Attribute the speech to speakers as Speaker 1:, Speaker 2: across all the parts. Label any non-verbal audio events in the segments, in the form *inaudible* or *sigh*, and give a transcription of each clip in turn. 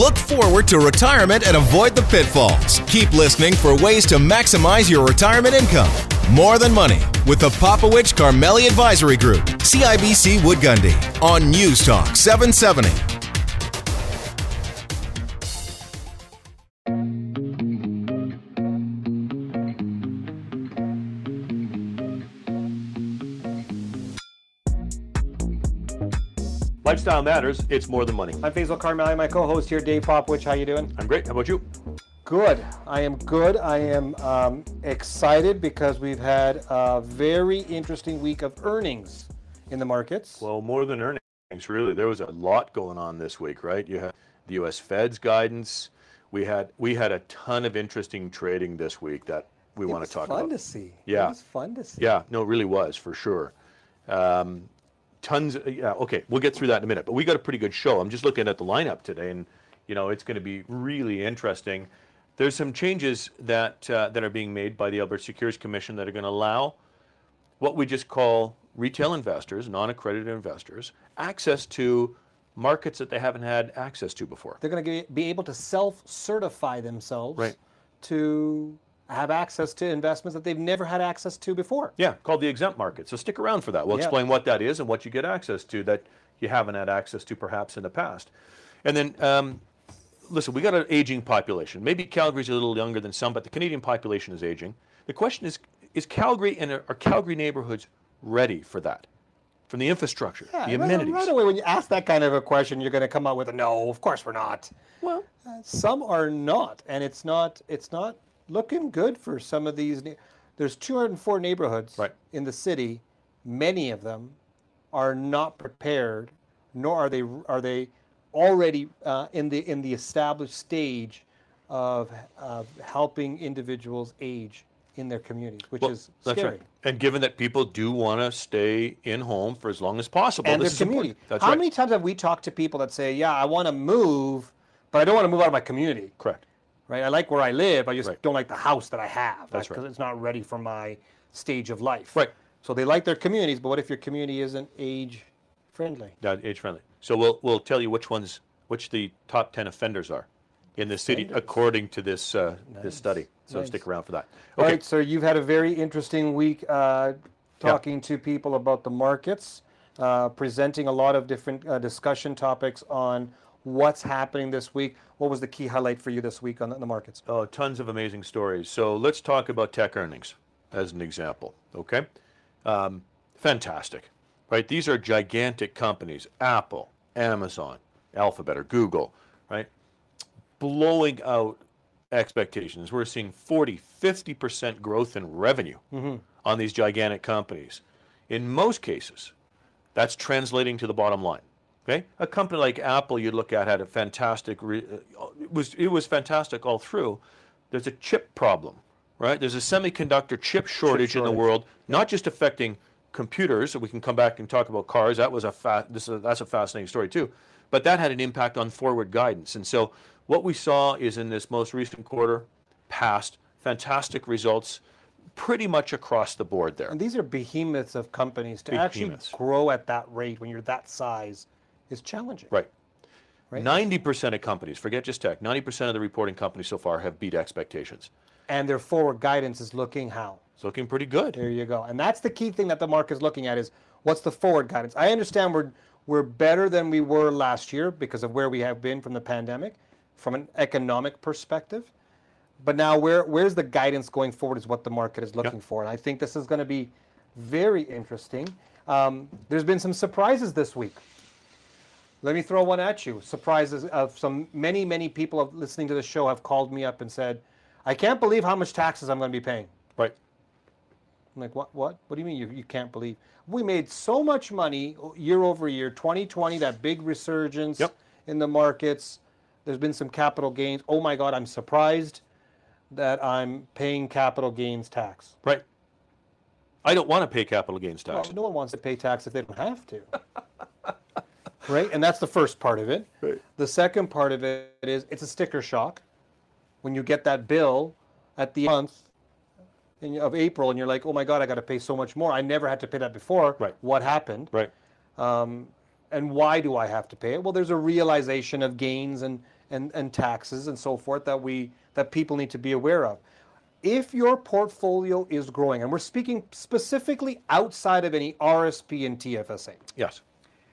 Speaker 1: Look forward to retirement and avoid the pitfalls. Keep listening for ways to maximize your retirement income. More Than Money with the Popowich Karmali Advisory Group, CIBC Wood Gundy, on News Talk 770.
Speaker 2: Lifestyle matters. It's more than money.
Speaker 3: I'm Faisal Karmali, my co-host here, Dave Popowich. How you doing?
Speaker 2: I'm great. How about you?
Speaker 3: Good. I am good. I am um, excited because we've had a very interesting week of earnings in the markets.
Speaker 2: Well, more than earnings, really. There was a lot going on this week, right? You had the U.S. Fed's guidance. We had we had a ton of interesting trading this week that we
Speaker 3: it
Speaker 2: want to talk
Speaker 3: fun
Speaker 2: about.
Speaker 3: Fun to see.
Speaker 2: Yeah.
Speaker 3: It was fun to see.
Speaker 2: Yeah, no, it really was for sure. Um, tons. Of, Yeah, okay, we'll get through that in a minute. But we got a pretty good show. I'm just looking at the lineup today, and you know it's going to be really interesting. There's some changes that uh, that are being made by the Alberta Securities Commission that are going to allow what we just call retail investors, non-accredited investors, access to markets that they haven't had access to before.
Speaker 3: They're going to be able to self-certify themselves
Speaker 2: Right.
Speaker 3: to have access to investments that they've never had access to before.
Speaker 2: Yeah, called the exempt market. So stick around for that. We'll
Speaker 3: Yeah.
Speaker 2: explain what that is and what you get access to that you haven't had access to perhaps in the past. And then, um, listen, we got an aging population. Maybe Calgary's a little younger than some, but the Canadian population is aging. The question is, is Calgary and are Calgary neighborhoods ready for that? From the infrastructure, the
Speaker 3: right-
Speaker 2: amenities.
Speaker 3: Right away, when you ask that kind of a question, you're going to come out with a no. Of course, we're not.
Speaker 2: Well,
Speaker 3: Some are not, and it's not. It's not looking good for some of these. There's 204 neighborhoods
Speaker 2: Right.
Speaker 3: in the city. Many of them are not prepared, nor are they are they already uh, in the in the established stage of, of helping individuals age in their communities, which
Speaker 2: well,
Speaker 3: is
Speaker 2: that's
Speaker 3: scary.
Speaker 2: right. And given that people do want to stay in home for as long as possible,
Speaker 3: and
Speaker 2: this
Speaker 3: their
Speaker 2: is
Speaker 3: community. How
Speaker 2: right.
Speaker 3: many times have we talked to people that say, "Yeah, I want to move, but I don't want to move out of my community."
Speaker 2: Correct.
Speaker 3: Right? I like where I live. I just
Speaker 2: Right.
Speaker 3: don't like the house that I have
Speaker 2: That's
Speaker 3: because
Speaker 2: right.
Speaker 3: it's not ready for my stage of life.
Speaker 2: Right.
Speaker 3: So they like their communities, but what if your community isn't age friendly?
Speaker 2: Yeah, age friendly. So we'll we'll tell you which ones which the top ten offenders are in the city
Speaker 3: Offenders.
Speaker 2: according to this uh,
Speaker 3: Nice.
Speaker 2: this study. So
Speaker 3: Nice.
Speaker 2: stick around for that. Okay.
Speaker 3: right, sir, you've had a very interesting week uh, talking to people about the markets, uh, presenting a lot of different uh, discussion topics on what's happening this week. What was the key highlight for you this week on the, the markets?
Speaker 2: Oh, tons of amazing stories. So let's talk about tech earnings as an example. Okay, um, fantastic, right? These are gigantic companies: Apple, Amazon, Alphabet, or Google, right? Blowing out expectations. We're seeing 40, 50 percent growth in revenue on these gigantic companies. In most cases, that's translating to the bottom line. Okay, a company like Apple, you look at had a fantastic. Re- uh, it was it was fantastic all through. There's a chip problem, right? There's a semiconductor chip shortage, in the
Speaker 3: shortage.
Speaker 2: world, not just affecting computers. So we can come back and talk about cars. That was a fa- this is, that's a fascinating story too, but that had an impact on forward guidance. And so what we saw is in this most recent quarter, past fantastic results, pretty much across the board there.
Speaker 3: And these are behemoths of companies. To actually grow at that rate when you're that size is challenging.
Speaker 2: Right.
Speaker 3: Right.
Speaker 2: Ninety percent of companies, forget just tech, ninety percent of the reporting companies so far have beat expectations.
Speaker 3: And their forward guidance is looking how?
Speaker 2: It's looking pretty good.
Speaker 3: There you go. And that's the key thing that the market is looking at is what's the forward guidance. I understand we're we're better than we were last year because of where we have been from the pandemic, from an economic perspective. But now where where's the guidance going forward is what the market is looking for. And I think this is going to be very interesting. Um, there's been some surprises this week. Let me throw one at you. Surprises of some many, many people of listening to the show have called me up and said, I can't believe how much taxes I'm going to be paying.
Speaker 2: Right.
Speaker 3: I'm like, what? What? What do you mean you, you can't believe? We made so much money uh, year over year. 2020, that big resurgence
Speaker 2: Yep.
Speaker 3: in the markets. There's been some capital gains. Oh my God, I'm surprised that I'm paying capital gains tax.
Speaker 2: Right. I don't want to pay capital gains tax.
Speaker 3: Well, no one wants to pay tax if they don't have to. *laughs* right? And that's the first part of it.
Speaker 2: Right.
Speaker 3: The second part of it is it's a sticker shock. When you get that bill at the month of April and you're like, oh my God, I got to pay so much more. I never had to pay that before.
Speaker 2: Right.
Speaker 3: What happened?
Speaker 2: Right.
Speaker 3: Um, and why do I have to pay it? Well, there's a realization of gains and, and, and taxes and so forth that we that people need to be aware of. If your portfolio is growing, and we're speaking specifically outside of any RSP and TFSA,
Speaker 2: Yes.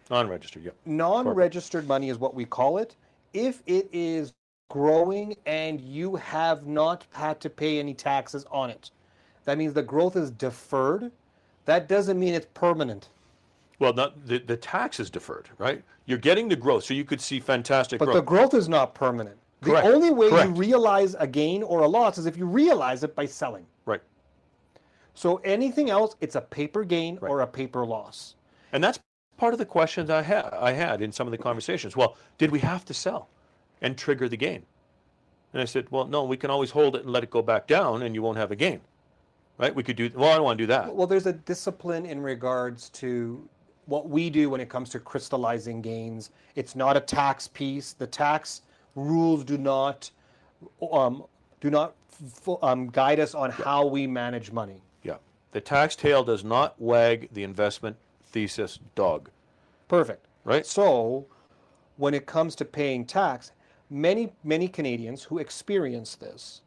Speaker 2: Non-registered, yeah.
Speaker 3: non-registered money is what we call it. If it is growing and you have not had to pay any taxes on it, that means the growth is deferred. That doesn't mean it's permanent.
Speaker 2: Well, not, the, the tax is deferred, right? You're getting the growth, so you could see fantastic
Speaker 3: But
Speaker 2: growth.
Speaker 3: the growth is not permanent. The
Speaker 2: Correct.
Speaker 3: only way
Speaker 2: Correct.
Speaker 3: you realize a gain or a loss is if you realize it by selling.
Speaker 2: right.
Speaker 3: So anything else, it's a paper gain or a paper loss.
Speaker 2: And that's part of the questions I had I had in some of the conversations. Well, did we have to sell and trigger the gain? And I said, well, no, we can always hold it and let it go back down, and you won't have a gain, right? We could do. Well, I don't want to do that.
Speaker 3: Well, there's a discipline in regards to what we do when it comes to crystallizing gains. It's not a tax piece. The tax rules do not um, do not f- um, guide us on how we manage money.
Speaker 2: Yeah, the tax tail does not wag the investment thesis dog.
Speaker 3: Perfect.
Speaker 2: Right.
Speaker 3: So, when it comes to paying tax, many many Canadians who experience this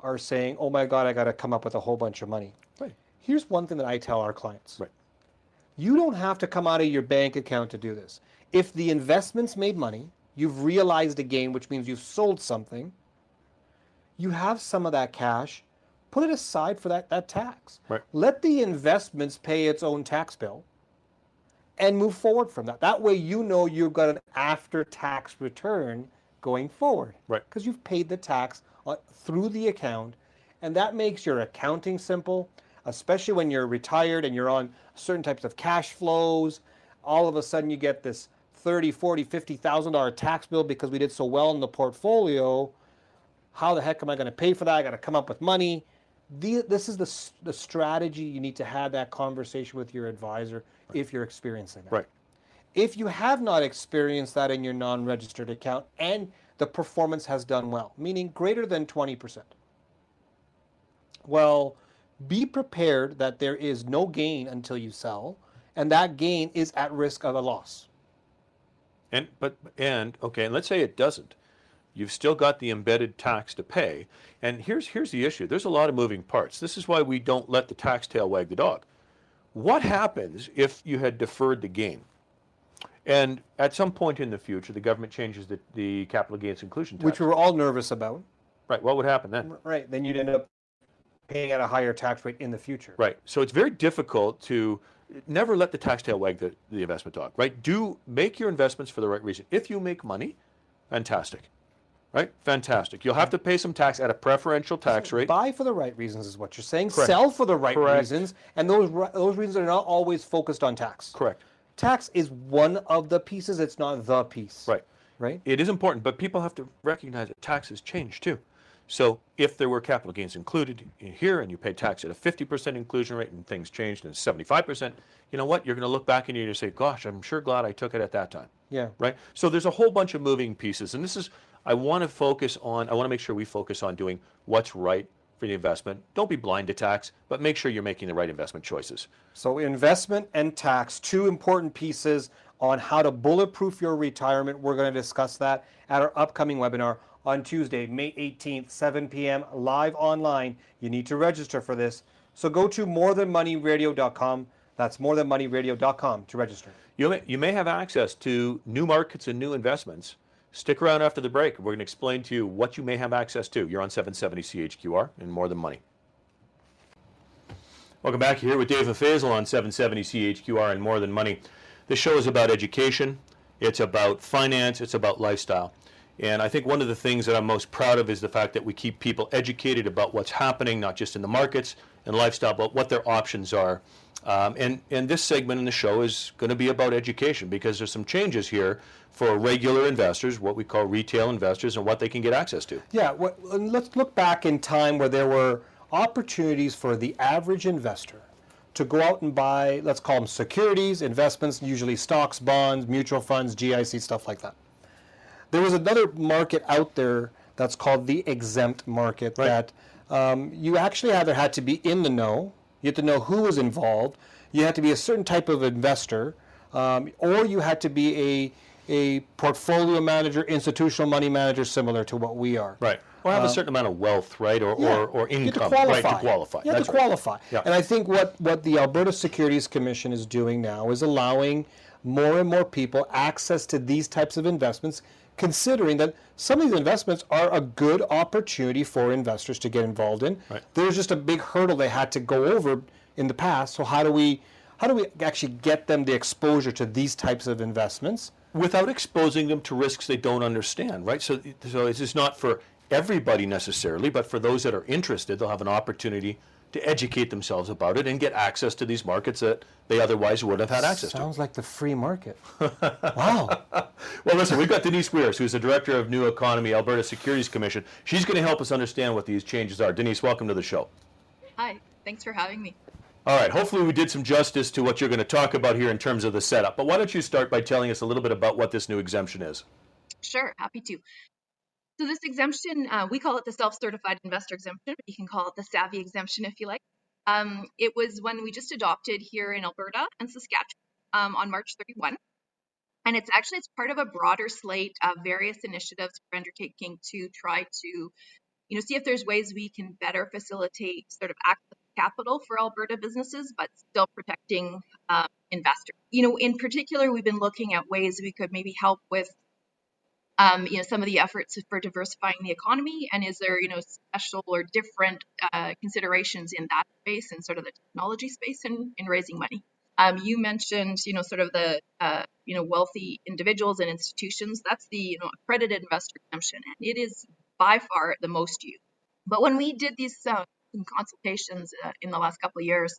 Speaker 3: are saying, "Oh my God, I got to come up with a whole bunch of money."
Speaker 2: Right.
Speaker 3: Here's one thing that I tell our clients.
Speaker 2: Right.
Speaker 3: You don't have to come out of your bank account to do this. If the investments made money, you've realized a gain, which means you've sold something, you have some of that cash, put it aside for that, that tax.
Speaker 2: Right.
Speaker 3: Let the investments pay its own tax bill and move forward from that. That way you know you've got an after tax return going forward.
Speaker 2: Right.
Speaker 3: Because you've paid the tax uh, through the account and that makes your accounting simple, especially when you're retired and you're on certain types of cash flows. All of a sudden you get this 30, 40, 50,000 dollar tax bill because we did so well in the portfolio. How the heck am I going to pay for that? I got to come up with money. The, this is the, the strategy you need to have that conversation with your advisor if you're experiencing that.
Speaker 2: Right.
Speaker 3: If you have not experienced that in your non registered account and the performance has done well, meaning greater than 20%, well, be prepared that there is no gain until you sell, and that gain is at risk of a loss.
Speaker 2: And but and okay, and let's say it doesn't. You've still got the embedded tax to pay. And here's here's the issue. There's a lot of moving parts. This is why we don't let the tax tail wag the dog. What happens if you had deferred the gain? And at some point in the future, the government changes the, the capital gains inclusion tax.
Speaker 3: Which we were all nervous about.
Speaker 2: right. What would happen then?
Speaker 3: Right. Then you'd end up paying at a higher tax rate in the future.
Speaker 2: Right. So it's very difficult to never let the tax tail wag the, the investment dog, right? Do make your investments for the right reason. If you make money, fantastic. Right? Fantastic. You'll have to pay some tax at a preferential tax rate.
Speaker 3: Buy for the right reasons is what you're saying.
Speaker 2: Correct.
Speaker 3: Sell for the right
Speaker 2: Correct.
Speaker 3: reasons, and those those reasons are not always focused on tax.
Speaker 2: Correct.
Speaker 3: Tax is one of the pieces. It's not the piece.
Speaker 2: Right.
Speaker 3: Right.
Speaker 2: It is important, but people have to recognize that taxes change too. So if there were capital gains included in here and you paid tax at a 50% inclusion rate and things changed and it's 75%, you know what? You're going to look back and you're going to say, gosh, I'm sure glad I took it at that time.
Speaker 3: Yeah.
Speaker 2: right? So there's a whole bunch of moving pieces, and this is I want to focus on. I want to make sure we focus on doing what's right for the investment. Don't be blind to tax, but make sure you're making the right investment choices.
Speaker 3: So investment and tax, two important pieces on how to bulletproof your retirement. We're going to discuss that at our upcoming webinar on Tuesday, May 18th, 7 p.m. live online. You need to register for this. So go to morethanmoneyradio.com. That's morethanmoneyradio.com to register.
Speaker 2: You may, you may have access to new markets and new investments. Stick around after the break. We're going to explain to you what you may have access to. You're on 770 CHQR and More Than Money. Welcome back here with Dave Faisal on 770 CHQR and More Than Money. This show is about education, it's about finance, it's about lifestyle. And I think one of the things that I'm most proud of is the fact that we keep people educated about what's happening, not just in the markets and lifestyle, but what their options are. Um, and, and this segment in the show is going to be about education because there's some changes here for regular investors, what we call retail investors, and what they can get access to.
Speaker 3: Yeah, wh- and let's look back in time where there were opportunities for the average investor to go out and buy, let's call them securities, investments, usually stocks, bonds, mutual funds, GIC, stuff like that. There was another market out there that's called the exempt market
Speaker 2: Right.
Speaker 3: that um, you actually either had to be in the know, you had to know who was involved, you had to be a certain type of investor, um, or you had to be a a portfolio manager, institutional money manager, similar to what we are.
Speaker 2: Right. Or have a certain amount of wealth, right? Or,
Speaker 3: Yeah.
Speaker 2: or, or
Speaker 3: You have to qualify.
Speaker 2: right? To qualify.
Speaker 3: You have
Speaker 2: That's
Speaker 3: to
Speaker 2: right.
Speaker 3: qualify.
Speaker 2: Yeah.
Speaker 3: And I think what, what the Alberta Securities Commission is doing now is allowing more and more people access to these types of investments, considering that some of these investments are a good opportunity for investors to get involved in.
Speaker 2: Right.
Speaker 3: There's just a big hurdle they had to go over in the past. So how do we how do we actually get them the exposure to these types of investments?
Speaker 2: without exposing them to risks they don't understand, right? So, so it's just not for everybody necessarily, but for those that are interested, they'll have an opportunity to educate themselves about it and get access to these markets that they otherwise would have had access to.
Speaker 3: Sounds like the free market. *laughs* wow.
Speaker 2: Well, listen, we've got Denise Weeres, who's the director of New Economy, Alberta Securities Commission. She's going to help us understand what these changes are. Denise, welcome to the show.
Speaker 4: Hi, thanks for having me.
Speaker 2: All right, hopefully we did some justice to what you're going to talk about here in terms of the setup. But why don't you start by telling us a little bit about what this new exemption is?
Speaker 4: Sure, happy to. So this exemption, uh, we call it the self-certified investor exemption, but you can call it the savvy exemption if you like. Um, it was one we just adopted here in Alberta and Saskatchewan um, on March 31. And it's actually it's part of a broader slate of various initiatives we're undertaking to try to, you know, see if there's ways we can better facilitate sort of access capital for Alberta businesses, but still protecting um, investors. You know, in particular, we've been looking at ways we could maybe help with um, you know, some of the efforts for diversifying the economy, and is there, you know, special or different uh, considerations in that space and sort of the technology space in, in raising money? Um, you mentioned, you know, sort of the, uh, you know, wealthy individuals and institutions. That's the, you know, accredited investor exemption, and it is by far the most used. But when we did these uh, consultations in the last couple of years,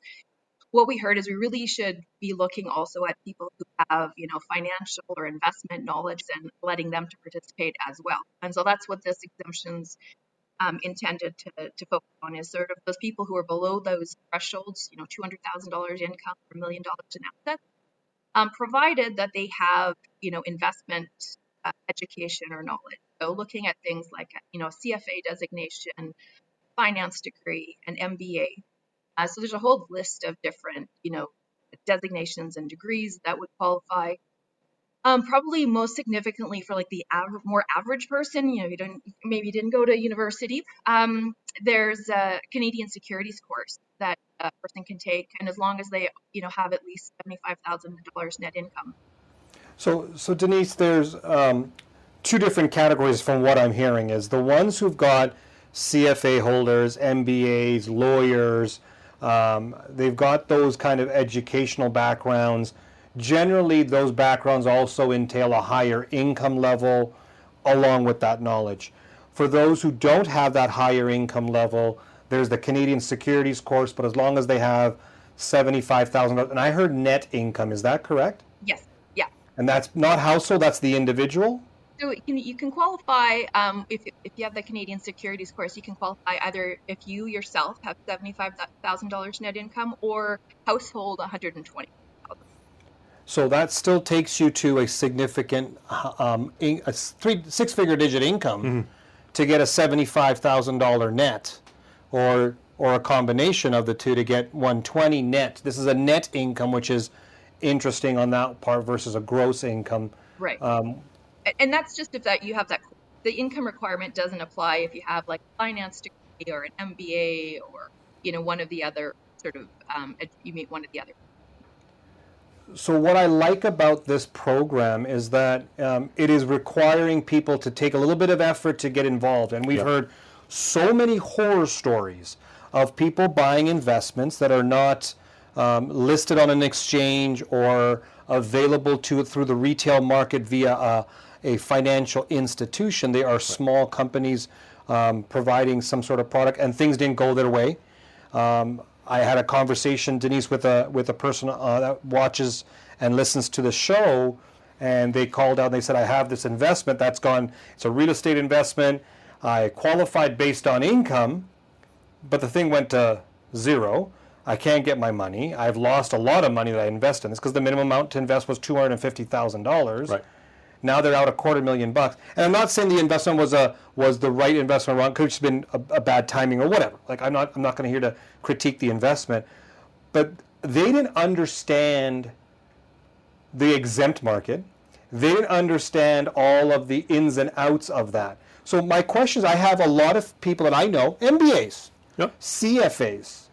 Speaker 4: what we heard is we really should be looking also at people who have, you know, financial or investment knowledge and letting them to participate as well. And so that's what this exemption's um, intended to, to focus on is sort of those people who are below those thresholds, you know, $200,000 income or a million dollars in assets, um, provided that they have, you know, investment uh, education or knowledge. So looking at things like, you know, CFA designation, finance degree, an MBA, uh, so there's a whole list of different, you know, designations and degrees that would qualify. Um, probably most significantly for like the aver- more average person, you know, you don't maybe didn't go to university. Um, there's a Canadian securities course that a person can take, and as long as they, you know, have at least seventy-five thousand dollars net income.
Speaker 3: So, so Denise, there's um, two different categories from what I'm hearing. Is the ones who've got CFA holders, MBAs, lawyers, um, they've got those kind of educational backgrounds. Generally, those backgrounds also entail a higher income level along with that knowledge. For those who don't have that higher income level, there's the Canadian Securities course, but as long as they have $75,000, and I heard net income, is that correct?
Speaker 4: Yes, yeah.
Speaker 3: And that's not household, that's the individual?
Speaker 4: So you can, you can qualify um, if, if you have the Canadian Securities course. You can qualify either if you yourself have seventy five thousand dollars net income or household one hundred and twenty.
Speaker 3: So that still takes you to a significant, um, in, a three, six-figure digit income to get a seventy-five thousand dollar net, or or a combination of the two to get one twenty net. This is a net income, which is interesting on that part versus a gross income.
Speaker 4: Right.
Speaker 3: Um,
Speaker 4: A- and that's just if that you have that. The income requirement doesn't apply if you have like a finance degree or an MBA or you know one of the other sort of um, you meet one of the other.
Speaker 3: So what I like about this program is that um, it is requiring people to take a little bit of effort to get involved, and we've
Speaker 2: Yep.
Speaker 3: heard so many horror stories of people buying investments that are not um, listed on an exchange or available to it through the retail market via a, a financial institution. They are small companies um, providing some sort of product, and things didn't go their way. Um, I had a conversation, Denise, with a with a person uh, that watches and listens to the show, and they called out. and They said, "I have this investment that's gone. It's a real estate investment. I qualified based on income, but the thing went to zero. I can't get my money. I've lost a lot of money that I invest in this because the minimum amount to invest was two hundred and fifty thousand dollars. Now they're out a quarter million bucks. And I'm not saying the investment was a was the right investment wrong. Could have just been a, a bad timing or whatever. Like I'm not I'm not going to here to critique the investment, but they didn't understand the exempt market. They didn't understand all of the ins and outs of that. So my question is, I have a lot of people that I know, MBAs,
Speaker 2: Yep.
Speaker 3: CFAs,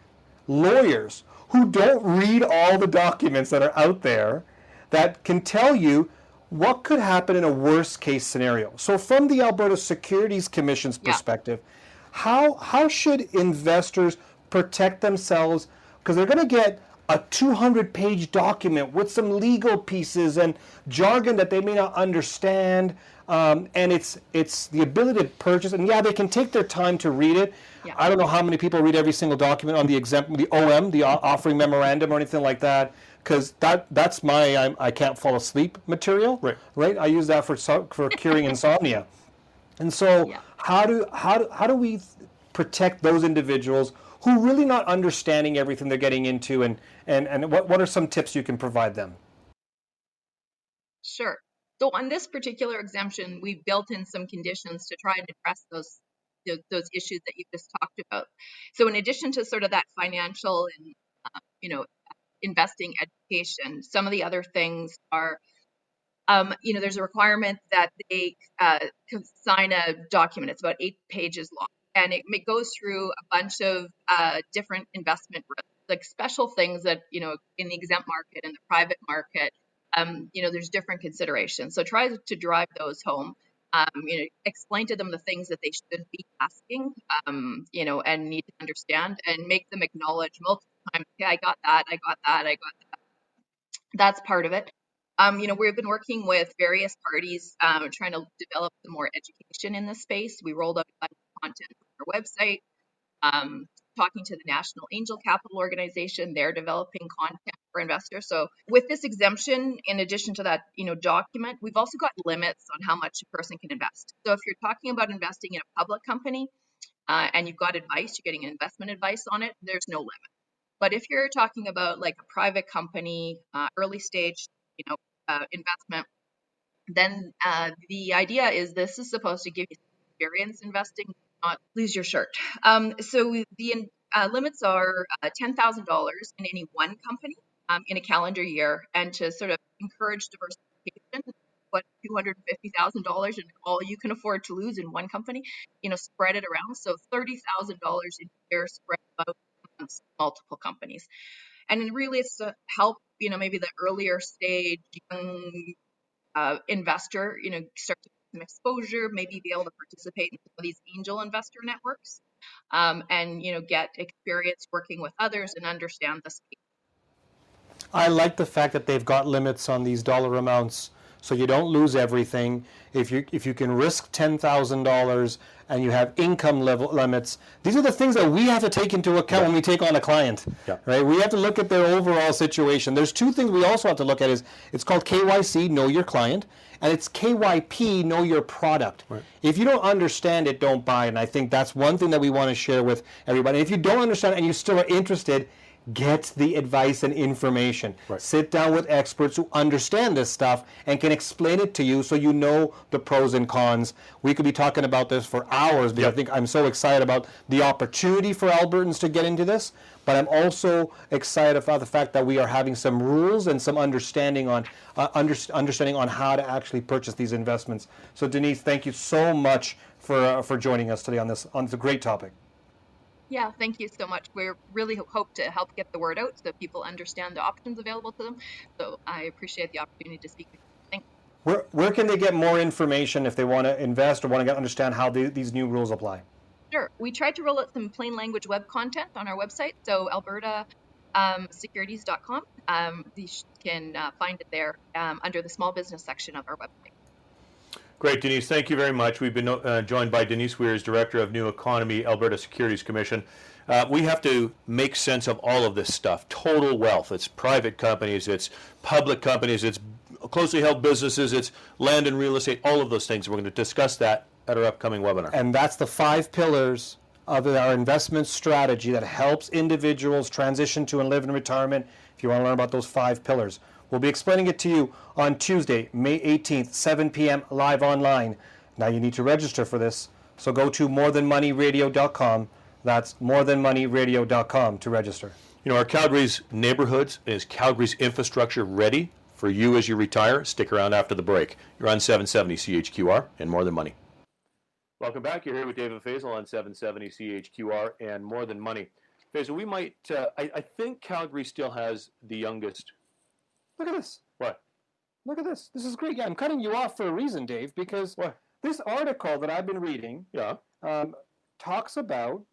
Speaker 3: lawyers, who don't read all the documents that are out there that can tell you what could happen in a worst case scenario. So from the Alberta Securities Commission's
Speaker 4: Yeah.
Speaker 3: perspective, how how should investors protect themselves because they're going to get a 200 page document with some legal pieces and jargon that they may not understand um, and it's it's the ability to purchase and yeah they can take their time to read it
Speaker 4: Yeah.
Speaker 3: i don't know how many people read every single document on the exempt the om the offering memorandum or anything like that because that that's my I'm, i can't fall asleep material
Speaker 2: Right.
Speaker 3: right i use that for for curing insomnia and so,
Speaker 4: Yeah.
Speaker 3: how do how do how do we protect those individuals who really not understanding everything they're getting into, and and and what what are some tips you can provide them?
Speaker 4: Sure. So on this particular exemption, we built in some conditions to try and address those those, those issues that you just talked about. So in addition to sort of that financial and uh, you know investing education, some of the other things are um, you know there's a requirement that they uh, sign a document. It's about eight pages long, and it, it goes through a bunch of uh, different investment risks, like special things that you know in the exempt market and the private market um, you know, there's different considerations. So try to drive those home. Um, you know, explain to them the things that they should be asking, um, you know, and need to understand, and make them acknowledge multiple times. Okay, I got that. I got that. I got that. That's part of it. Um, you know, we've been working with various parties, um, trying to develop some more education in this space. We rolled out content on our website. Um, talking to the National Angel Capital Organization. They're developing content for investors. So with this exemption, in addition to that, you know, document, we've also got limits on how much a person can invest. So if you're talking about investing in a public company uh, and you've got advice, you're getting investment advice on it, there's no limit. But if you're talking about like a private company, uh, early stage, you know, uh, investment, then uh, the idea is this is supposed to give you experience investing, not lose your shirt. Um, so the uh, limits are uh, $10,000 in any one company um, in a calendar year, and to sort of encourage diversification, what $250,000 and all you can afford to lose in one company, you know, spread it around. So $30,000 in a year spread out amongst multiple companies. And really it's to help, you know, maybe the earlier stage young uh, investor, you know, start to get some exposure, maybe be able to participate in some of these angel investor networks, um, and you know, get experience working with others and understand the space.
Speaker 3: I like the fact that they've got limits on these dollar amounts, so you don't lose everything. If you if you can risk ten thousand dollars and you have income level limits, these are the things that we have to take into account when we take on a client.
Speaker 2: Yeah.
Speaker 3: Right? We have to look at their overall situation. There's two things we also have to look at is it's called KYC, know your client, and it's KYP, know your product. If you don't understand it, don't buy it. And I think that's one thing that we want to share with everybody. If you don't understand and you still are interested, get the advice and information.
Speaker 2: Right.
Speaker 3: Sit down with experts who understand this stuff and can explain it to you so you know the pros and cons. We could be talking about this for hours because
Speaker 2: Yep.
Speaker 3: I think I'm so excited about the opportunity for Albertans to get into this, but I'm also excited about the fact that we are having some rules and some understanding on uh, under, understanding on how to actually purchase these investments. So Denise, thank you so much for uh, for joining us today on this on this great topic.
Speaker 4: Yeah, thank you so much. We really hope to help get the word out so people understand the options available to them. So I appreciate the opportunity to speak. with you. Thanks.
Speaker 3: Where, where can they get more information if they want to invest or want to get, understand how the, these new rules apply?
Speaker 4: Sure. We tried to roll out some plain language web content on our website, so Alberta um, securities.com. Um, you can uh, find it there um, under the small business section of our website.
Speaker 2: Great, Denise. Thank you very much. We've been uh, joined by Denise Weeres, Director of New Economy, Alberta Securities Commission. Uh, we have to make sense of all of this stuff. Total wealth. It's private companies, it's public companies, it's closely held businesses, it's land and real estate, all of those things. We're going to discuss that at our upcoming webinar.
Speaker 3: And that's the five pillars of our investment strategy that helps individuals transition to and live in retirement. If you want to learn about those five pillars, we'll be explaining it to you on Tuesday, May 18th, 7 p.m. live online. Now you need to register for this, so go to morethanmoneyradio.com. That's morethanmoneyradio.com to register.
Speaker 2: You know, our Calgary's neighborhoods is Calgary's infrastructure ready for you as you retire. Stick around after the break. You're on 770 CHQR and More Than Money. Welcome back. You're here with David Faisal on 770 CHQR and More Than Money. Faisal, we might, uh, I, I think Calgary still has the youngest.
Speaker 3: Look at this.
Speaker 2: What?
Speaker 3: Look at this. This is great. Yeah, I'm cutting you off for a reason, Dave, because
Speaker 2: What?
Speaker 3: this article that I've been reading
Speaker 2: Yeah.
Speaker 3: um, talks about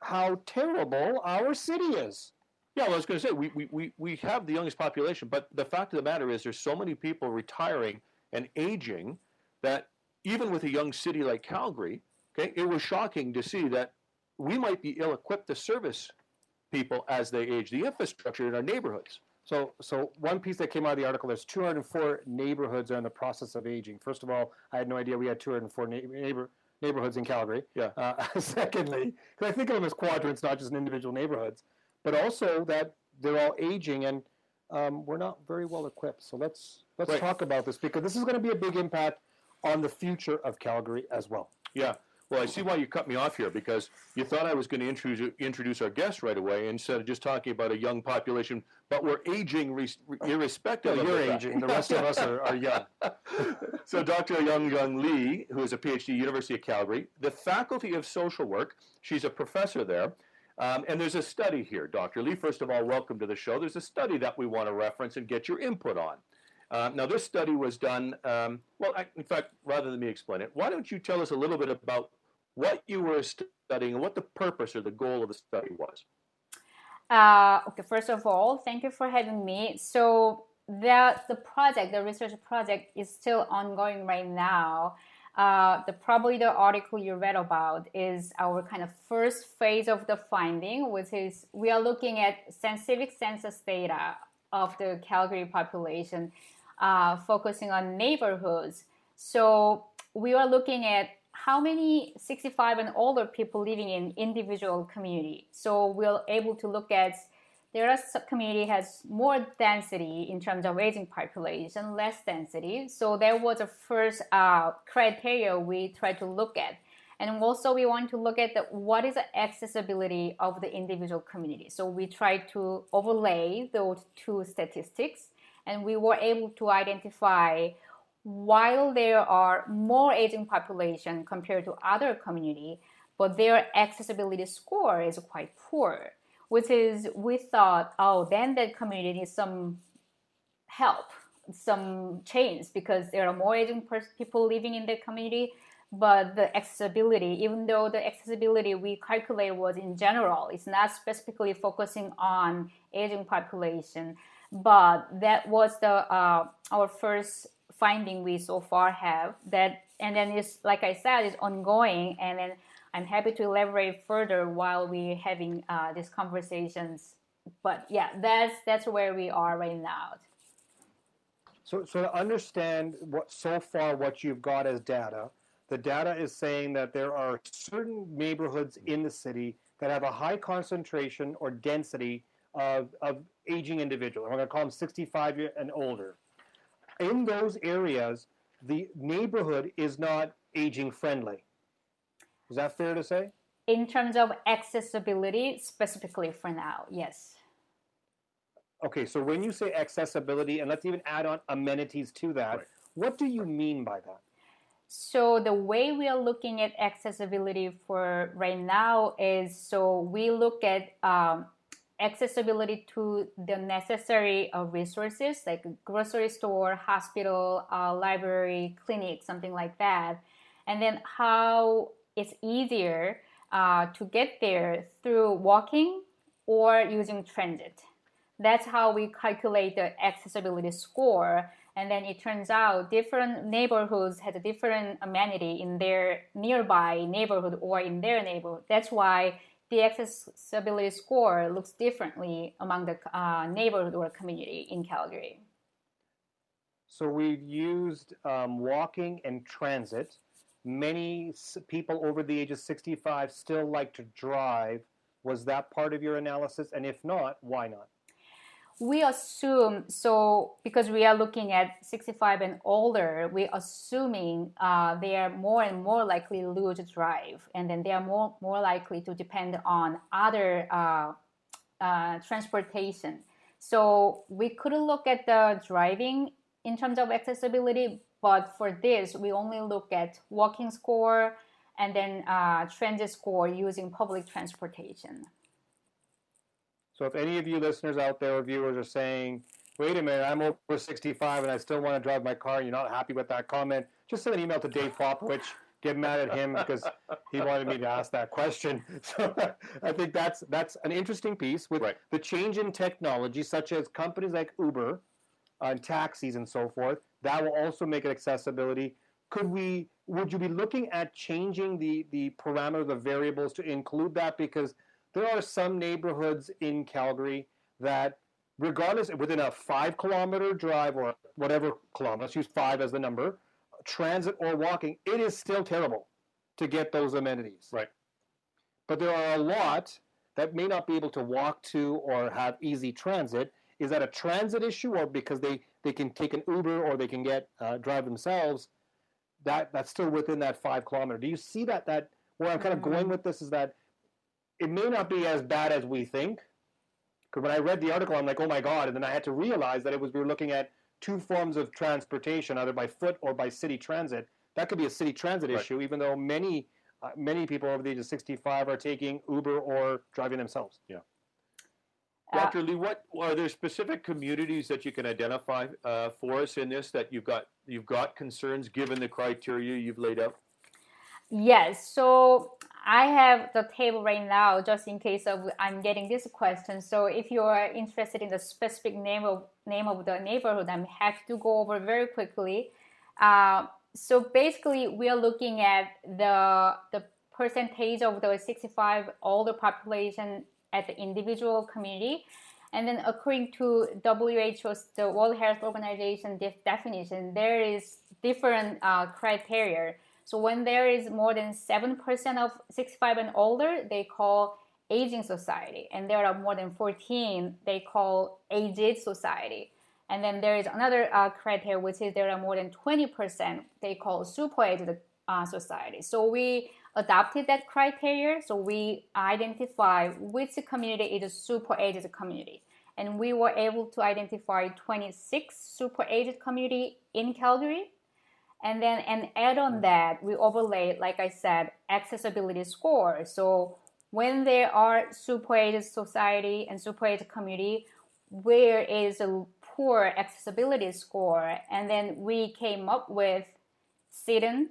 Speaker 3: how terrible our city is.
Speaker 2: Yeah, well, I was going to say, we, we, we, we have the youngest population, but the fact of the matter is there's so many people retiring and aging that even with a young city like Calgary, okay, it was shocking to see that we might be ill-equipped to service people as they age, the infrastructure in our neighborhoods.
Speaker 3: So, so one piece that came out of the article: there's 204 neighborhoods are in the process of aging. First of all, I had no idea we had 204 na- neighbor neighborhoods in Calgary.
Speaker 2: Yeah.
Speaker 3: Uh, *laughs* secondly, because I think of them as quadrants, not just individual neighborhoods, but also that they're all aging and um, we're not very well equipped. So let's let's
Speaker 2: Right.
Speaker 3: talk about this because this is going to be a big impact on the future of Calgary as well.
Speaker 2: Yeah. Well, I see why you cut me off here because you thought I was going to introduce, introduce our guest right away instead of just talking about a young population, but we're aging res- irrespective
Speaker 3: Well,
Speaker 2: of
Speaker 3: you're aging. The rest of us are, are young. *laughs*
Speaker 2: so Dr. Young Young Lee, who is a PhD, University of Calgary, the Faculty of Social Work, she's a professor there. Um, and there's a study here, Dr. Lee. First of all, welcome to the show. There's a study that we want to reference and get your input on. Uh, now, this study was done, um, well, I, in fact, rather than me explain it, why don't you tell us a little bit about what you were studying and what the purpose or the goal of the study was?
Speaker 5: Uh, okay, first of all, thank you for having me. So the the project, the research project, is still ongoing right now. Uh, the probably the article you read about is our kind of first phase of the finding, which is we are looking at civic census data of the Calgary population, uh, focusing on neighborhoods. So we are looking at how many 65 and older people living in individual community. So we're able to look at some community has more density in terms of aging population, less density. So that was the first uh, criteria we tried to look at. And also we want to look at the, what is the accessibility of the individual community. So we tried to overlay those two statistics and we were able to identify while there are more aging population compared to other community, but their accessibility score is quite poor, which is we thought, oh, then that community needs some help, some change because there are more aging people living in the community, but the accessibility, even though the accessibility we calculate was in general, it's not specifically focusing on aging population, but that was the uh, our first finding we so far have that and then it's like i said it's ongoing and then i'm happy to elaborate further while we're having uh, these conversations but yeah that's that's where we are right now
Speaker 3: So, so to understand what so far what you've got as data, the data is saying that there are certain neighborhoods in the city that have a high concentration or density of, of aging individuals. I'm going to call them 65 year and older. In those areas, the neighborhood is not aging friendly. Is that fair to say?
Speaker 5: in terms of accessibility specifically for now yes
Speaker 3: Okay, so when you say accessibility, and let's even add on amenities to that,
Speaker 2: Right.
Speaker 3: what do you mean by that?
Speaker 5: So the way we are looking at accessibility for right now is so we look at um, accessibility to the necessary uh, resources like grocery store, hospital, uh, library, clinic, something like that, and then how it's easier uh, to get there through walking or using transit. That's how we calculate the accessibility score. And then it turns out different neighborhoods had a different amenity in their nearby neighborhood or in their neighborhood. That's why the accessibility score looks differently among the uh, neighborhood or community in Calgary.
Speaker 3: So we've used um, walking and transit. Many people over the age of 65 still like to drive. Was that part of your analysis? And if not, why not?
Speaker 5: We assume so because we are looking at 65 and older we are assuming uh, they are more and more likely to lose drive and then they are more more likely to depend on other uh, uh, transportation So we couldn't look at the driving in terms of accessibility, but for this, we only look at walking score and then uh, transit score using public transportation.
Speaker 3: So if any of you listeners out there or viewers are saying, wait a minute, I'm over 65 and I still want to drive my car and you're not happy with that comment, just send an email to Dave Popowich. Get mad at him because he wanted me to ask that question. *laughs* So I think that's that's an interesting piece with
Speaker 2: Right.
Speaker 3: the change in technology, such as companies like Uber uh, and taxis and so forth. That will also make it accessibility. Could we? Would you be looking at changing the the parameter, the variables to include that? Because there are some neighborhoods in Calgary that, regardless within a five kilometer drive or whatever kilometer, let's use five as the number, transit or walking, it is still terrible to get those amenities.
Speaker 2: Right.
Speaker 3: But there are a lot that may not be able to walk to or have easy transit. Is that a transit issue, or because they, they can take an Uber or they can get uh, drive themselves? That that's still within that five kilometer. Do you see that that where I'm kind of going with this is that it may not be as bad as we think. Because when I read the article, I'm like, oh my god, and then I had to realize that it was we were looking at two forms of transportation, either by foot or by city transit. That could be a city transit
Speaker 2: Right.
Speaker 3: issue, even though many uh, many people over the age of 65 are taking Uber or driving themselves.
Speaker 5: Uh,
Speaker 2: Dr. Lee, what are there specific communities that you can identify uh, for us in this that you've got you've got concerns given the criteria you've laid out?
Speaker 5: Yes, so I have the table right now just in case of I'm getting this question. So if you are interested in the specific name of name of the neighborhood, I'm happy to go over very quickly. Uh, so basically, we are looking at the the percentage of the 65 older population at the individual community. And then according to WHO's, the World Health Organization def- definition, there is different uh, criteria. So when there is more than 7% of 65 and older, they call aging society. And there are more than 14, they call aged society. And then there is another uh, criteria, which is there are more than 20%, they call super aged uh, society. So we adopted that criteria. So we identify which community is a super aged community. And we were able to identify 26 super aged community in Calgary. And then and add on that, we overlay, like I said, accessibility score. So when there are super society and super community, where is a poor accessibility score? And then we came up with Sidon,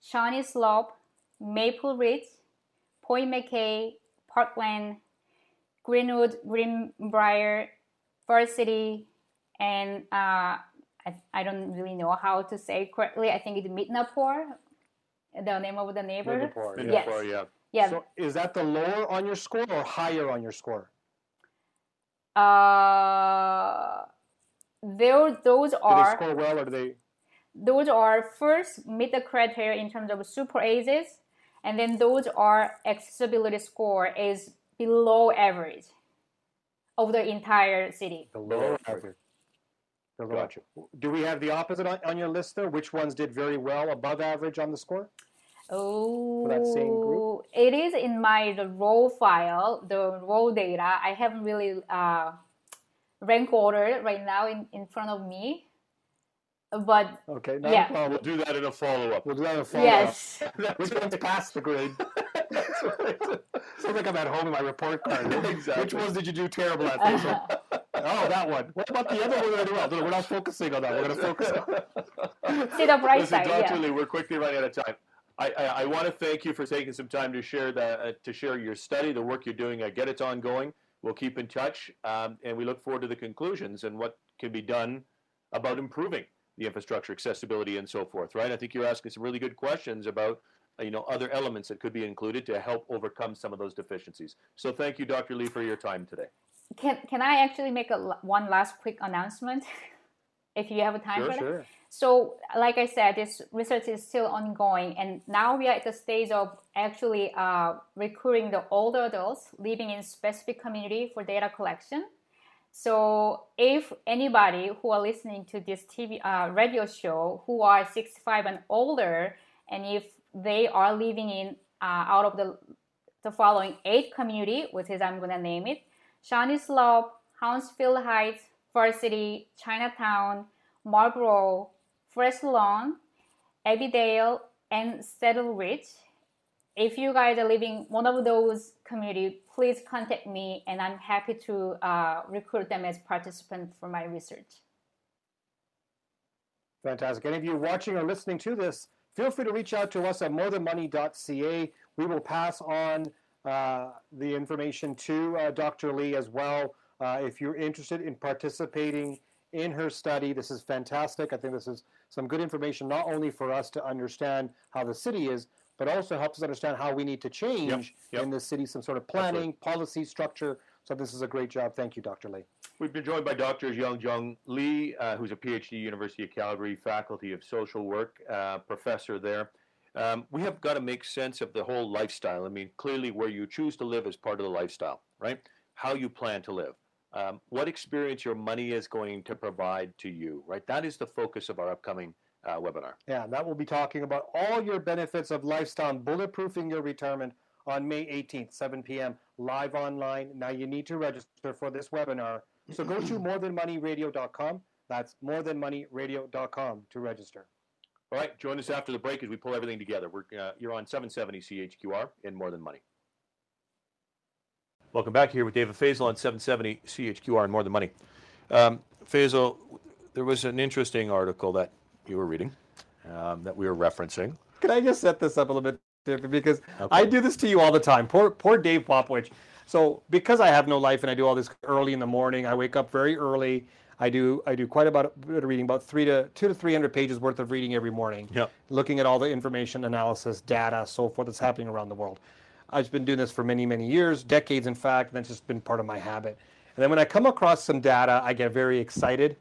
Speaker 5: Shawnee Slope, Maple Ridge, Point McKay, Parkland, Greenwood, Greenbriar, Varsity, and uh, I, I don't really know how to say correctly. I think it's Midnapore, the name of the neighborhood.
Speaker 3: Midnapore,
Speaker 5: Yes.
Speaker 2: Or, yeah.
Speaker 5: Yeah.
Speaker 3: So is that the lower on your score or higher on your score?
Speaker 5: uh, there, those are.
Speaker 3: Do they
Speaker 5: are
Speaker 3: score well or do they?
Speaker 5: those are first meet the criteria in terms of super ages, and then those are accessibility score is below average of the entire city.
Speaker 2: Below average.
Speaker 3: Average. The lower-
Speaker 2: Gotcha.
Speaker 3: Do we have the opposite on, on your list there? Which ones did very well above average on the score?
Speaker 5: Oh,
Speaker 3: that same group?
Speaker 5: it is in my the raw file, the raw data. I haven't really uh, rank ordered right now in, in front of me, but
Speaker 3: Okay, not
Speaker 5: Yeah.
Speaker 3: problem.
Speaker 2: We'll do that in a follow up.
Speaker 3: We'll do that in a follow up.
Speaker 5: yes,
Speaker 3: Which one's past the grade? Sounds like I'm at home in my report card. *laughs*
Speaker 2: Exactly.
Speaker 3: Which ones did you do terrible at? *laughs* This one? Oh, that one. What about the other one well? No, We're not focusing on that. We're going to focus on. *laughs*
Speaker 5: see the bright
Speaker 2: Listen,
Speaker 5: side.
Speaker 2: Dr.
Speaker 5: Yeah.
Speaker 2: Lee, we're quickly running out of time. I, I, I want to thank you for taking some time to share the uh, to share your study, the work you're doing. I get it's ongoing. We'll keep in touch, um, and we look forward to the conclusions and what can be done about improving the infrastructure, accessibility, and so forth. Right? I think you're asking some really good questions about uh, you know other elements that could be included to help overcome some of those deficiencies. So thank you, Dr. Lee, for your time today.
Speaker 5: Can can I actually make a one last quick announcement, *laughs* if you have a time for that? So, like I said, this research is still ongoing, and now we are at the stage of actually uh, recruiting the older adults living in specific community for data collection. So, if anybody who are listening to this TV uh, radio show who are 65 and older, and if they are living in uh, out of the the following eight community, which is I'm gonna name it: Shawnee Slope, Hounsfield Heights, Varsity, Chinatown, Marlborough, Forest Lawn, Abbeydale, and Saddle Ridge. If you guys are living one of those communities, please contact me, and I'm happy to uh, recruit them as participants for my research.
Speaker 3: Fantastic. Any of you watching or listening to this, feel free to reach out to us at morethanmoney.ca. We will pass on the information to uh, Dr. Lee as well. Uh, if you're interested in participating in her study, this is fantastic. I think this is some good information, not only for us to understand how the city is, but also helps us understand how we need to change
Speaker 2: Yep, yep.
Speaker 3: in the city, some sort of planning, policy, structure. So this is a great job. Thank you, Dr. Lee.
Speaker 2: We've been joined by Dr. Young Jung Lee, uh, who's a PhD, University of Calgary, Faculty of Social Work, uh, professor there. Um, we have got to make sense of the whole lifestyle. I mean, clearly, where you choose to live is part of the lifestyle, right? How you plan to live, um, what experience your money is going to provide to you, right? That is the focus of our upcoming uh, webinar.
Speaker 3: Yeah, that will be talking about all your benefits of lifestyle bulletproofing your retirement on May 18th, 7 p.m. live online. Now you need to register for this webinar. So go to *clears throat* morethanmoneyradio.com. That's morethanmoneyradio.com to register.
Speaker 2: All right, join us after the break as we pull everything together. We're, uh, you're on 770 CHQR in More Than Money. Welcome back here with David Faisal on 770 CHQR and More Than Money. Um, Faisal, there was an interesting article that you were reading um, that we were referencing.
Speaker 3: Can I just set this up a little bit different because
Speaker 2: Okay.
Speaker 3: I do this to you all the time. Poor poor Dave Popowich. So because I have no life and I do all this early in the morning, I wake up very early. I do I do quite a bit of reading, about three to two to three hundred pages worth of reading every morning.
Speaker 2: Yep.
Speaker 3: Looking at all the information, analysis, data, so forth that's happening around the world. I've been doing this for many, many years, decades in fact, and that's just been part of my habit. And then when I come across some data, I get very excited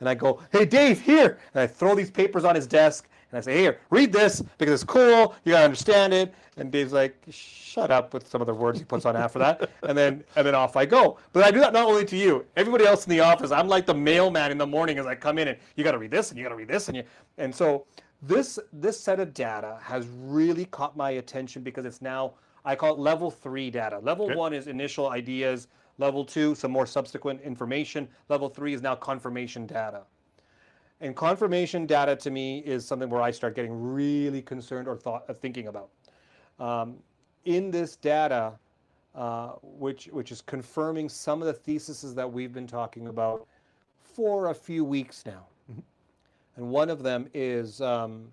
Speaker 3: and I go, "Hey, Dave, here!" And I throw these papers on his desk, and I say, "Here, read this because it's cool. You gotta understand it." And Dave's like, "Shut up!" with some of the words he puts on after that, and then and then off I go. But I do that not only to you, everybody else in the office. I'm like the mailman in the morning as I come in, and you got to read this, and you got to read this, and you. And so this this set of data has really caught my attention because it's now I call it level three data. Level
Speaker 2: Okay.
Speaker 3: one is initial ideas. Level two, some more subsequent information. Level three is now confirmation data. And confirmation data to me is something where I start getting really concerned or thought, uh, thinking about. Um, in this data, uh, which which is confirming some of the theses that we've been talking about for a few weeks now, and one of them is um,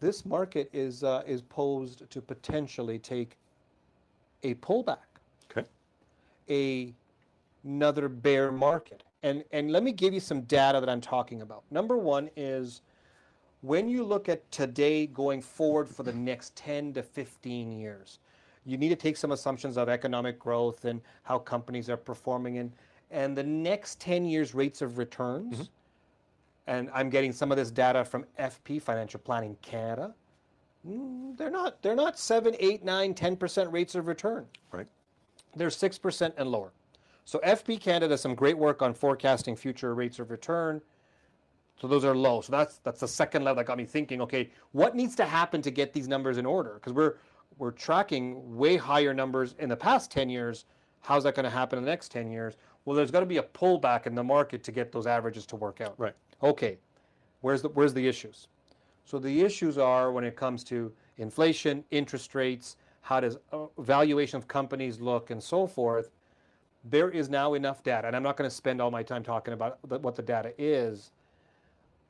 Speaker 3: this market is uh, is posed to potentially take a pullback
Speaker 2: Okay.
Speaker 3: a another bear market. And and let me give you some data that I'm talking about. Number one is when you look at today going forward for the next 10 to 15 years, you need to take some assumptions of economic growth and how companies are performing and and the next 10 years rates of returns. And I'm getting some of this data from FP Financial Planning Canada. Mm, They're not they're not 7, 8, 9, 10% rates of return
Speaker 2: Right.
Speaker 3: they're 6% and lower. So FP Canada does some great work on forecasting future rates of return. So those are low. So that's that's the second level that got me thinking, okay, what needs to happen to get these numbers in order? Because we're we're tracking way higher numbers in the past 10 years. How's that going to happen in the next 10 years? Well, there's got to be a pullback in the market to get those averages to work out.
Speaker 2: Right.
Speaker 3: Okay. Where's the where's the issues? So the issues are when it comes to inflation, interest rates, how does uh, valuation of companies look, and so forth. There is now enough data, and I'm not going to spend all my time talking about the, what the data is,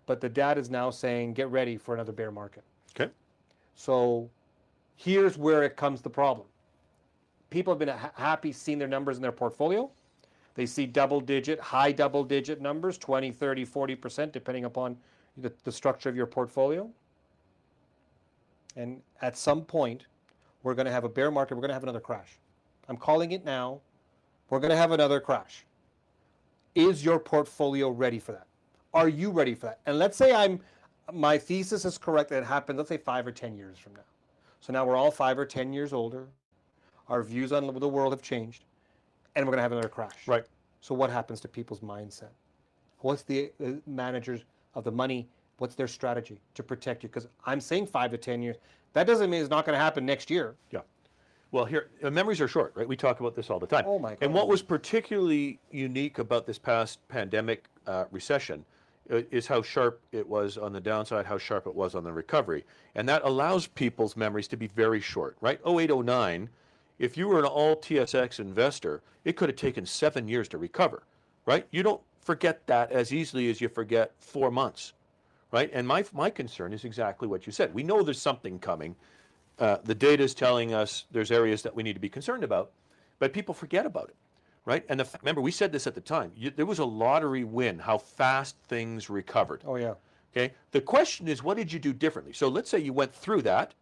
Speaker 3: but the data is now saying get ready for another bear market.
Speaker 2: Okay.
Speaker 3: So here's where it comes the problem. People have been ha- happy seeing their numbers in their portfolio. They see double digit, high double digit numbers, 20, 30, 40%, depending upon the, the structure of your portfolio. And at some point, we're going to have a bear market. We're going to have another crash. I'm calling it now. We're going to have another crash. Is your portfolio ready for that? Are you ready for that? And let's say I'm my thesis is correct that it happens, let's say five or 10 years from now. So now we're all five or 10 years older. Our views on the world have changed, and we're going to have another crash.
Speaker 2: Right.
Speaker 3: So what happens to people's mindset? What's the, the managers of the money? What's their strategy to protect you? Because I'm saying five to 10 years. That doesn't mean it's not going to happen next year.
Speaker 2: Yeah. Well, here, uh, memories are short, right? We talk about this all the time.
Speaker 3: Oh, my God.
Speaker 2: And what was particularly unique about this past pandemic uh, recession uh, is how sharp it was on the downside, how sharp it was on the recovery. And that allows people's memories to be very short, right? 08, 09, if you were an all TSX investor, it could have taken seven years to recover, right? You don't forget that as easily as you forget four months, right? And my, my concern is exactly what you said. We know there's something coming. Uh, the data is telling us there's areas that we need to be concerned about, but people forget about it, right? And the, remember, we said this at the time. You, there was a lottery win how fast things recovered.
Speaker 3: Oh yeah.
Speaker 2: Okay. The question is, what did you do differently? So let's say you went through that,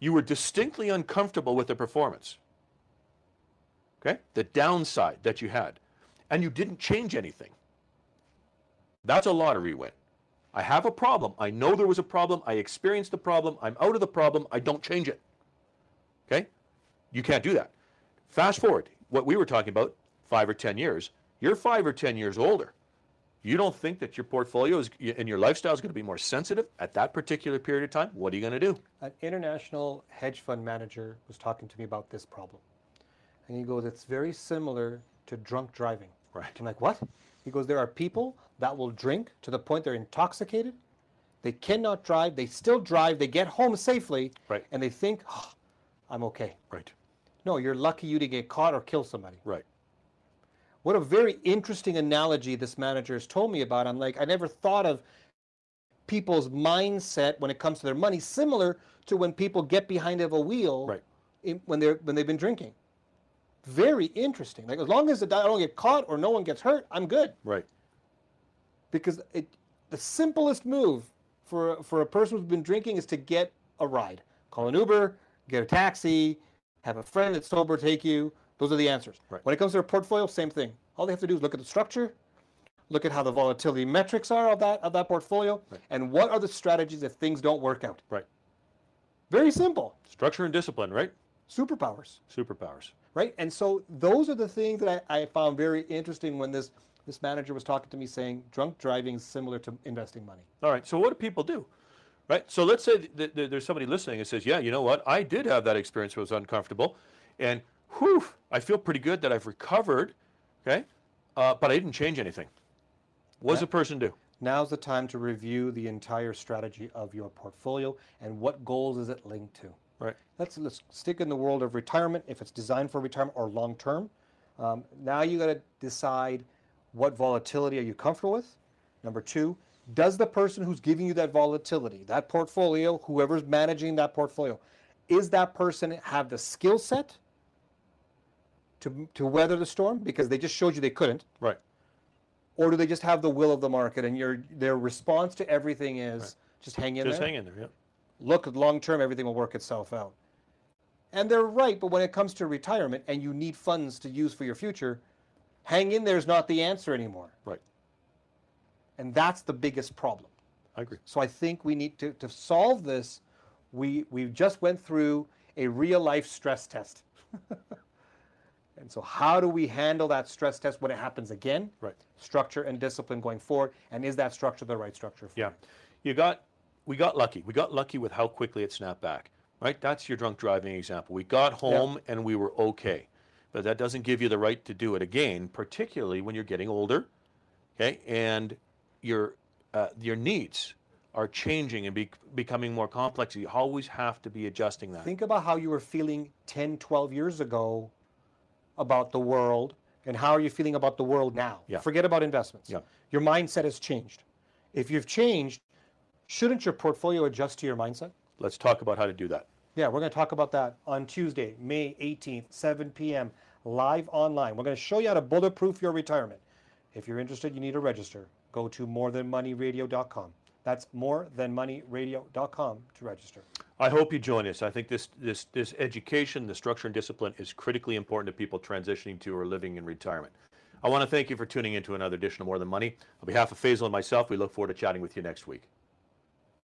Speaker 2: you were distinctly uncomfortable with the performance. Okay. The downside that you had, and you didn't change anything. That's a lottery win. I have a problem. I know there was a problem. I experienced the problem. I'm out of the problem. I don't change it. Okay? You can't do that. Fast forward, what we were talking about, five or 10 years, you're five or 10 years older. You don't think that your portfolio is, and your lifestyle is going to be more sensitive at that particular period of time? What are you going to do?
Speaker 3: An international hedge fund manager was talking to me about this problem. And he goes, It's very similar to drunk driving.
Speaker 2: Right.
Speaker 3: I'm like, What? He goes, There are people that will drink to the point they're intoxicated. They cannot drive. They still drive. They get home safely.
Speaker 2: Right.
Speaker 3: And they think, "Oh, I'm okay.
Speaker 2: Right.
Speaker 3: No, you're lucky you didn't get caught or kill somebody.
Speaker 2: Right.
Speaker 3: What a very interesting analogy this manager has told me about. I'm like, I never thought of people's mindset when it comes to their money similar to when people get behind of a wheel
Speaker 2: Right.
Speaker 3: in, when they're when they've been drinking. Very interesting. Like as long as I don't get caught or no one gets hurt, I'm good.
Speaker 2: Right.
Speaker 3: Because it, the simplest move for for a person who's been drinking is to get a ride. Call an Uber, get a taxi, have a friend that's sober take you. Those are the answers.
Speaker 2: Right.
Speaker 3: When it comes to a portfolio, same thing. All they have to do is look at the structure, look at how the volatility metrics are of that of that portfolio, and what are the strategies if things don't work out.
Speaker 2: Right.
Speaker 3: Very simple.
Speaker 2: Structure and discipline, right?
Speaker 3: Superpowers.
Speaker 2: Superpowers.
Speaker 3: right? And so those are the things that I, I found very interesting when this this manager was talking to me saying drunk driving is similar to investing money.
Speaker 2: All right. So what do people do? Right. So let's say there's somebody listening and says, "Yeah, you know what? I did have that experience. It was uncomfortable, and whew, I feel pretty good that I've recovered. Okay, uh, but I didn't change anything. What does a person do?
Speaker 3: Now's the time to review the entire strategy of your portfolio and what goals is it linked to.
Speaker 2: Right.
Speaker 3: Let's let's stick in the world of retirement if it's designed for retirement or long term. Um, now you got to decide what volatility are you comfortable with. Number two, does the person who's giving you that volatility, that portfolio, whoever's managing that portfolio, is that person have the skill set to to weather the storm because they just showed you they couldn't,
Speaker 2: Right.
Speaker 3: or do they just have the will of the market and your their response to everything is just hang in
Speaker 2: Just
Speaker 3: there?
Speaker 2: Just hang in there. Yeah.
Speaker 3: look long term, everything will work itself out. And they're right, but when it comes to retirement and you need funds to use for your future, hang in there is not the answer anymore.
Speaker 2: Right.
Speaker 3: And that's the biggest problem.
Speaker 2: I agree.
Speaker 3: So I think we need to, to solve this. We, we just went through a real life stress test. *laughs* and so, how do we handle that stress test when it happens again?
Speaker 2: Right.
Speaker 3: Structure and discipline going forward. And is that structure the right structure for
Speaker 2: Yeah.
Speaker 3: you?
Speaker 2: You got we got lucky. We got lucky with how quickly it snapped back. Right? That's your drunk driving example. We got home and we were okay. But that doesn't give you the right to do it again, particularly when you're getting older. Okay? And your uh, your needs are changing and be, becoming more complex. You always have to be adjusting that.
Speaker 3: Think about how you were feeling 10, 12 years ago about the world and how are you feeling about the world now?
Speaker 2: Yeah.
Speaker 3: Forget about investments.
Speaker 2: Yeah.
Speaker 3: Your mindset has changed. If you've changed, shouldn't your portfolio adjust to your mindset?
Speaker 2: Let's talk about how to do that.
Speaker 3: Yeah, we're going to talk about that on Tuesday, May 18th, 7 p.m., live online. We're going to show you how to bulletproof your retirement. If you're interested, you need to register. Go to morethanmoneyradio.com. That's morethanmoneyradio.com to register.
Speaker 2: I hope you join us. I think this, this, this education, the structure and discipline is critically important to people transitioning to or living in retirement. I want to thank you for tuning in to another edition of More Than Money. On behalf of Faisal and myself, we look forward to chatting with you next week.